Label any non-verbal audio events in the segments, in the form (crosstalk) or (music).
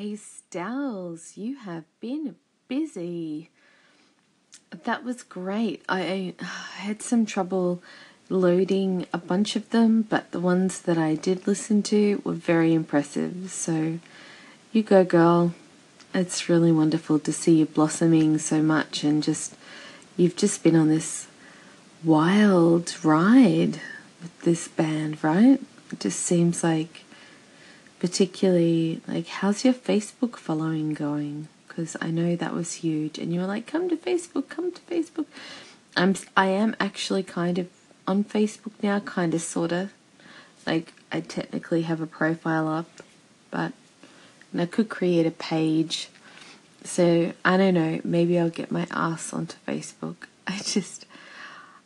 Hey, Stells, you have been busy. That was great. I, I had some trouble loading a bunch of them, but the ones that I did listen to were very impressive. So, you go, girl. It's really wonderful to see you blossoming so much and just, you've just been on this wild ride with this band, right? It just seems like, particularly, like, how's your Facebook following going? Because I know that was huge, and you were like, "Come to Facebook, come to Facebook." I'm, I am actually kind of on Facebook now, kind of, sorta. Like, I technically have a profile up, but I could create a page. So I don't know. Maybe I'll get my ass onto Facebook. (laughs) I just,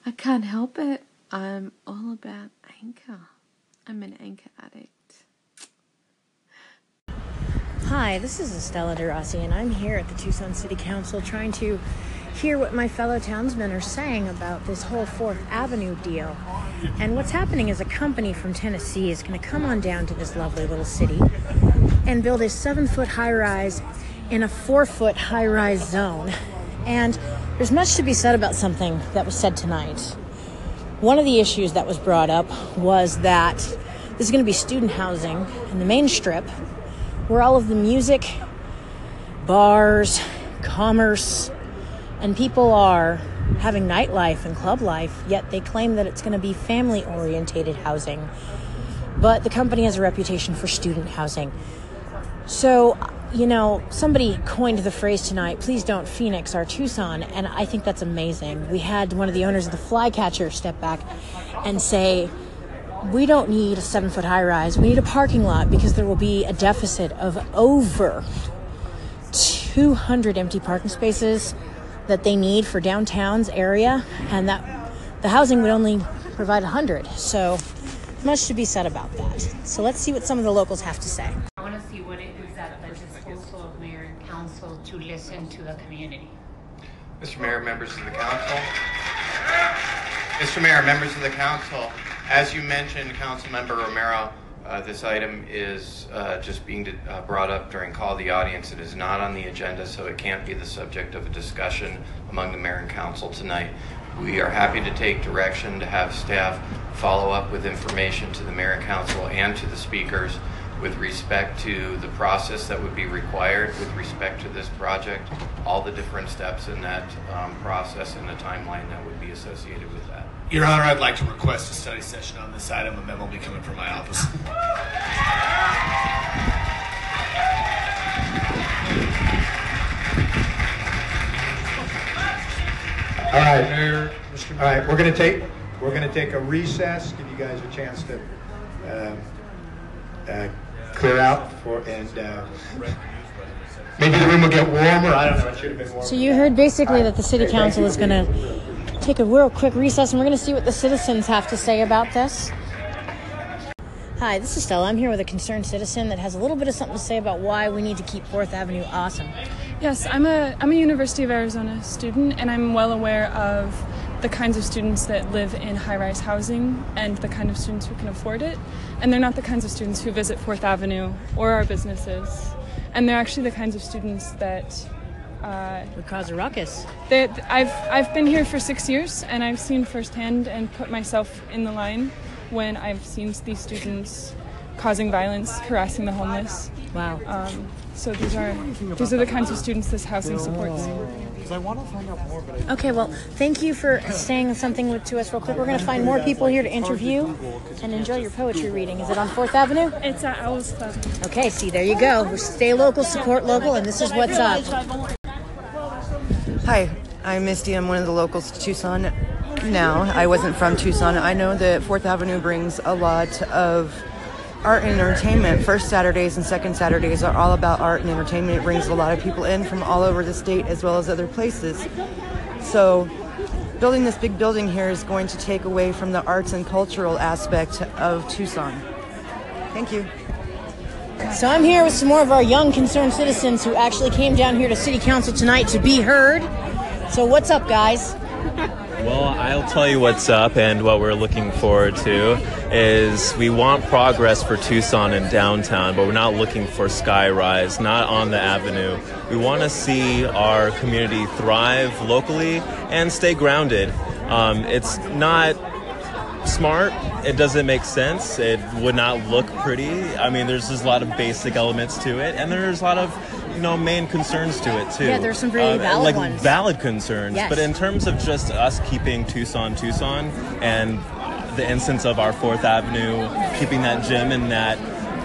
I can't help it. I'm all about Anchor. I'm an Anchor addict. Hi, this is Estella DeRossi, and I'm here at the Tucson City Council trying to hear what my fellow townsmen are saying about this whole Fourth Avenue deal. And what's happening is a company from Tennessee is going to come on down to this lovely little city and build a seven foot high rise in a four foot high rise zone. And there's much to be said about something that was said tonight. One of the issues that was brought up was that this is going to be student housing in the main strip where all of the music, bars, commerce, and people are having nightlife and club life, yet they claim that it's going to be family orientated housing. But the company has a reputation for student housing. So, you know, somebody coined the phrase tonight, please don't Phoenix our Tucson, and I think that's amazing. We had one of the owners of the Flycatcher step back and say, we don't need a seven foot high rise. We need a parking lot because there will be a deficit of over 200 empty parking spaces that they need for downtown's area, and that the housing would only provide 100. So, much to be said about that. So, let's see what some of the locals have to say. I want to see what it is at the disposal of mayor and council to listen to the community. Mr. Mayor, members of the council. Mr. Mayor, members of the council, as you mentioned, Councilmember Romero, uh, this item is uh, just being uh, brought up during call of the audience. It is not on the agenda, so it can't be the subject of a discussion among the mayor and council tonight. We are happy to take direction to have staff follow up with information to the mayor and council and to the speakers with respect to the process that would be required with respect to this project, all the different steps in that um, process and the timeline that would be associated with that. Your Honor, I'd like to request a study session on this item. A memo will be coming from my office. All right, Mayor, Mr. All right, we're going to take we're going to take a recess. Give you guys a chance to uh, uh, clear out for and uh, maybe the room will get warmer. I don't know. It should have been warmer. So, you heard basically that the city council is going to take a real quick recess and we're going to see what the citizens have to say about this. Hi, this is Stella. I'm here with a concerned citizen that has a little bit of something to say about why we need to keep Fourth Avenue awesome. Yes, I'm a I'm a University of Arizona student, and I'm well aware of the kinds of students that live in high-rise housing and the kind of students who can afford it. And they're not the kinds of students who visit Fourth Avenue or our businesses. And they're actually the kinds of students that uh, would cause a ruckus. That I've I've been here for six years, and I've seen firsthand and put myself in the line when I've seen these students causing violence, harassing the homeless. Wow. Um, so these are these are the kinds of students this housing supports. I want to find out more. But okay, well, thank you for saying something to us real quick. We're going to find more people here to interview and enjoy your poetry reading. Is it on Fourth Avenue? It's at Owl's Club. Okay, see, there you go. Stay local, support local, and this is what's up. Hi, I'm Misty. I'm one of the locals to Tucson now. I wasn't from Tucson. I know that Fourth Avenue brings a lot of art and entertainment. First Saturdays and second Saturdays are all about art and entertainment. It brings a lot of people in from all over the state as well as other places. So, building this big building here is going to take away from the arts and cultural aspect of Tucson. Thank you. So I'm here with some more of our young concerned citizens who actually came down here to City Council tonight to be heard. So what's up, guys? Well, I'll tell you what's up and what we're looking forward to is we want progress for Tucson and downtown, but we're not looking for skyrise, not on the avenue. We want to see our community thrive locally and stay grounded. Um, it's not smart. It doesn't make sense. It would not look pretty. I mean, there's just a lot of basic elements to it, and there's a lot of you know main concerns to it too. Yeah, there's some really uh, valid like ones. valid concerns. Yes. But in terms of just us keeping Tucson, Tucson, and the instance of our Fourth Avenue, keeping that gym and that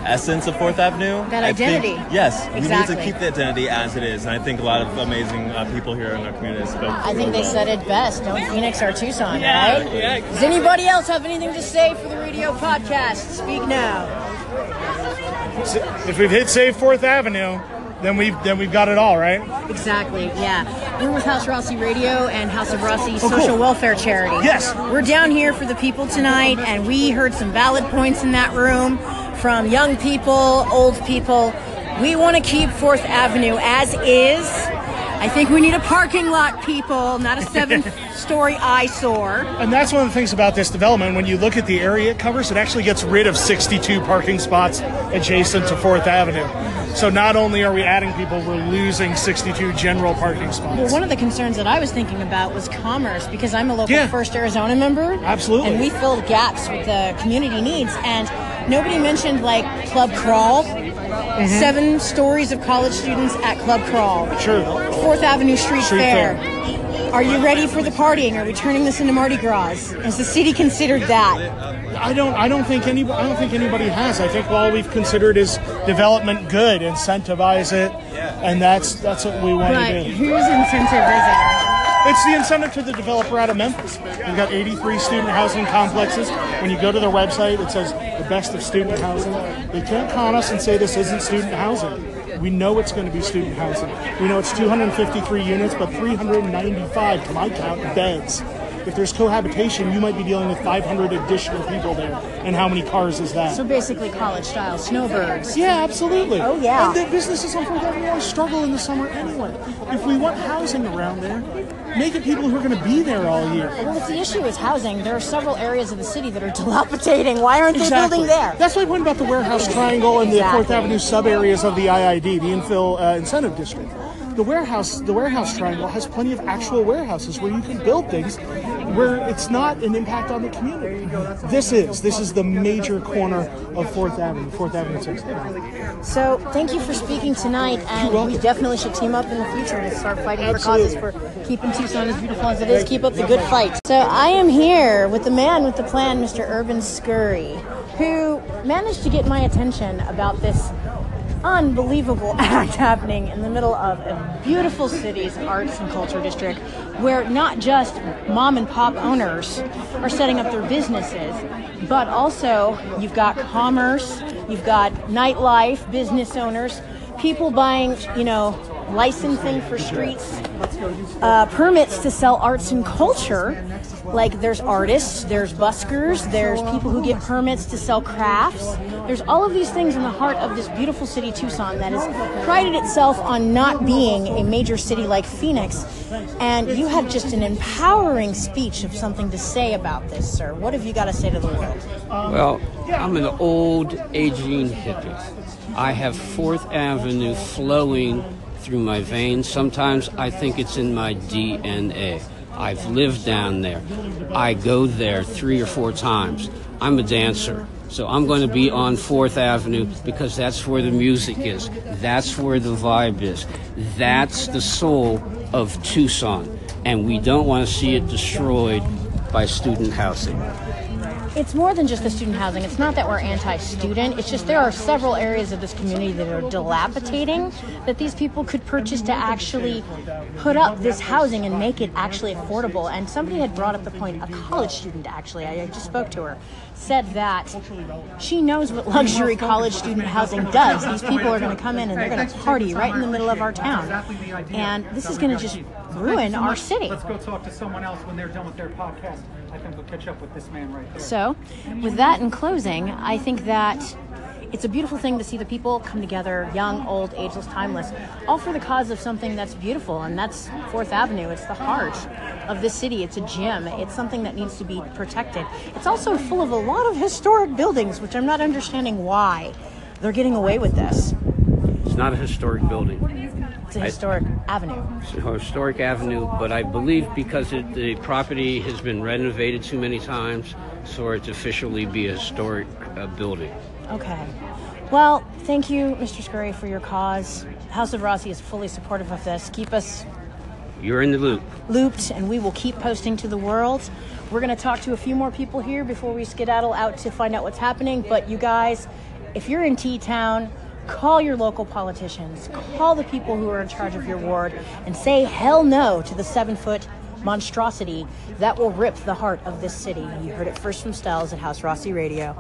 essence of Fourth Avenue. That I think- identity. yes, we need to keep the identity as it is, and I think a lot of amazing uh, people here in our community spoke. I think they said it best. Don't Phoenix or Tucson, Yeah, right? yeah, Does anybody else have anything to say for the radio podcast? Speak now. If we've hit Save Fourth Avenue, then we've then we've got it all, right? Exactly, yeah. We're with House Rossi Radio and House of Rossi Oh, cool. Social Welfare Charity. Yes. We're down here for the people tonight, and we heard some valid points in that room from young people, old people. We want to keep Fourth Avenue as is. I think we need a parking lot, people, not a seven (laughs) story eyesore. And that's one of the things about this development. When you look at the area it covers, it actually gets rid of 62 parking spots adjacent to Fourth Avenue. So not only are we adding people, we're losing 62 general parking spots. Well, one of the concerns that I was thinking about was commerce because I'm a local Yeah. First Arizona member. Absolutely. And we filled gaps with the community needs. And nobody mentioned like Club Crawl. Mm-hmm. Seven stories of college students at Club Crawl. Sure. Fourth Avenue Street, Street Fair. Are you ready for the partying? Are we turning this into Mardi Gras? Has the city considered that? I don't. I don't think any. I don't think anybody has. I think all we've considered is development good, incentivize it, and that's that's what we want But to do. whose incentive is it? It's the incentive to the developer out of Memphis. We've got 83 student housing complexes. When you go to their website, it says the best of student housing. They can't con us and say this isn't student housing. We know it's going to be student housing. We know it's 253 units, but 395, to my count, beds. If there's cohabitation, you might be dealing with 500 additional people there. And how many cars is that? So basically, college style snowbirds. Yeah, absolutely. Oh, yeah. And the businesses Avenue always struggle in the summer anyway. If we want housing around there, make it people who are going to be there all year. Well, if the issue is housing, there are several areas of the city that are (laughs) dilapidating. Why aren't they building there? That's my point about the warehouse triangle and the Exactly. Fourth Avenue sub areas of the IID, the infill uh, incentive district. The warehouse, the warehouse triangle has plenty of actual warehouses where you can build things where it's not an impact on the community. This is this is the major corner of Fourth Avenue, Fourth Avenue Sixth Avenue. So, thank you for speaking tonight, and we definitely should team up in the future and start fighting Absolutely. for causes for keeping Tucson as beautiful as it is. Keep up the good fight. So, I am here with the man with the plan, Mr. Urban Scurry, who managed to get my attention about this unbelievable (laughs) act happening in the middle of a beautiful city's arts and culture district where not just mom and pop owners are setting up their businesses but also you've got commerce you've got nightlife business owners people buying you know licensing for streets uh, permits to sell arts and culture. Like there's artists, there's buskers, there's people who get permits to sell crafts. There's all of these things in the heart of this beautiful city, Tucson, that has prided itself on not being a major city like Phoenix. And you have just an empowering speech of something to say about this, sir. What have you got to say to the world? Well, I'm an old, aging hippie. I have Fourth Avenue flowing through my veins. Sometimes I think it's in my DNA. I've lived down there. I go there three or four times. I'm a dancer. So I'm going to be on Fourth Avenue because that's where the music is. That's where the vibe is. That's the soul of Tucson. And we don't want to see it destroyed by student housing. It's more than just the student housing. It's not that we're anti-student. It's just there are several areas of this community that are dilapidating that these people could purchase to actually put up this housing and make it actually affordable. And somebody had brought up the point, a college student actually, I just spoke to her, said that she knows what luxury college student housing does. These people are going to come in and they're going to party right in the middle of our town. And this is going to just ruin our city. Let's go talk to someone else when they're done with their podcast. I think we'll catch up with this man right there. So, with that in closing, I think that it's a beautiful thing to see the people come together, young, old, ageless, timeless, all for the cause of something that's beautiful, and that's Fourth Avenue. It's the heart of this city. It's a gem. It's something that needs to be protected. It's also full of a lot of historic buildings, which I'm not understanding why they're getting away with this. It's not a historic building. It's a historic avenue. It's a historic avenue, but I believe because it, the property has been renovated too many times, so it's officially be a historic uh, building. Okay. Well, thank you, Mr. Scurry, for your cause. House of Rossi is fully supportive of this. Keep us You're in the loop. looped, and we will keep posting to the world. We're going to talk to a few more people here before we skedaddle out to find out what's happening. But you guys, if you're in T Town, call your local politicians, call the people who are in charge of your ward, and say hell no to the seven foot monstrosity that will rip the heart of this city. You heard it first from Stells at House Rossi Radio.